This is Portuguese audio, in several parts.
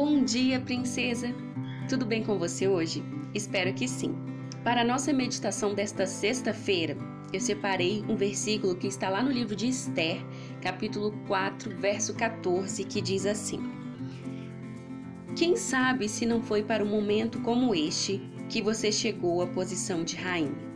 Bom dia, princesa! Tudo bem com você hoje? Espero que sim. Para a nossa meditação desta sexta-feira, eu separei um versículo que está lá no livro de Esther, capítulo 4, verso 14, que diz assim: Quem sabe se não foi para um momento como este que você chegou à posição de rainha?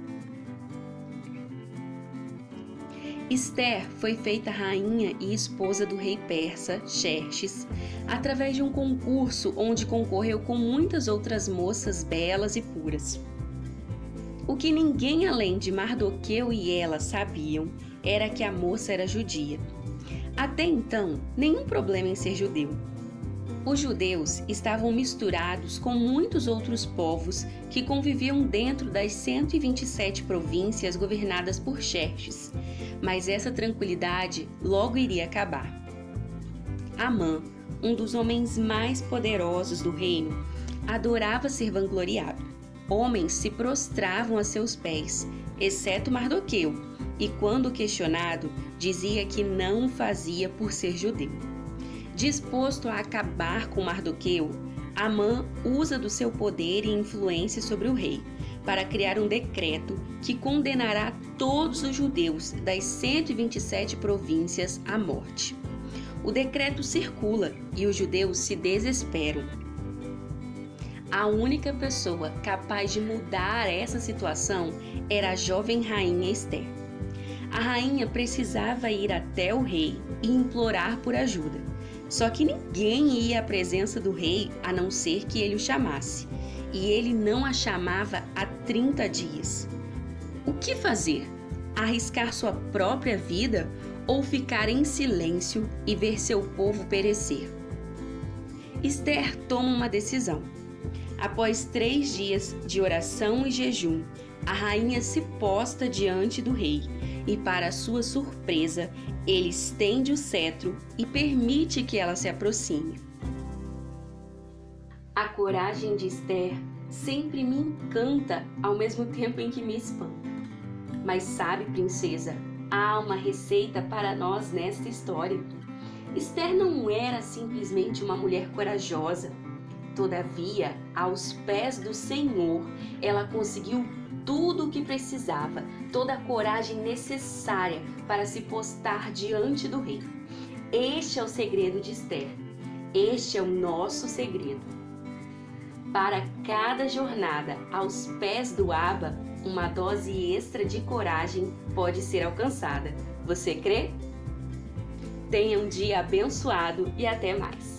Esther foi feita rainha e esposa do rei persa Xerxes através de um concurso onde concorreu com muitas outras moças belas e puras. O que ninguém além de Mardoqueu e ela sabiam era que a moça era judia. Até então, nenhum problema em ser judeu. Os judeus estavam misturados com muitos outros povos que conviviam dentro das 127 províncias governadas por Xerxes, mas essa tranquilidade logo iria acabar. Amã, um dos homens mais poderosos do reino, adorava ser vangloriado. Homens se prostravam a seus pés, exceto Mardoqueu, e quando questionado, dizia que não o fazia por ser judeu. Disposto a acabar com Mardoqueu, Amã usa do seu poder e influência sobre o rei para criar um decreto que condenará todos os judeus das 127 províncias à morte. O decreto circula e os judeus se desesperam. A única pessoa capaz de mudar essa situação era a jovem rainha Esther. A rainha precisava ir até o rei e implorar por ajuda. Só que ninguém ia à presença do rei a não ser que ele o chamasse, e ele não a chamava há 30 dias. O que fazer? Arriscar sua própria vida ou ficar em silêncio e ver seu povo perecer? Esther toma uma decisão. Após três dias de oração e jejum, a rainha se posta diante do rei e, para sua surpresa, ele estende o cetro e permite que ela se aproxime. A coragem de Esther sempre me encanta ao mesmo tempo em que me espanta. Mas sabe, princesa, há uma receita para nós nesta história. Esther não era simplesmente uma mulher corajosa. Todavia, aos pés do Senhor, ela conseguiu tudo o que precisava, toda a coragem necessária para se postar diante do rei. Este é o segredo de Esther. Este é o nosso segredo. Para cada jornada aos pés do Aba, uma dose extra de coragem pode ser alcançada. Você crê? Tenha um dia abençoado e até mais.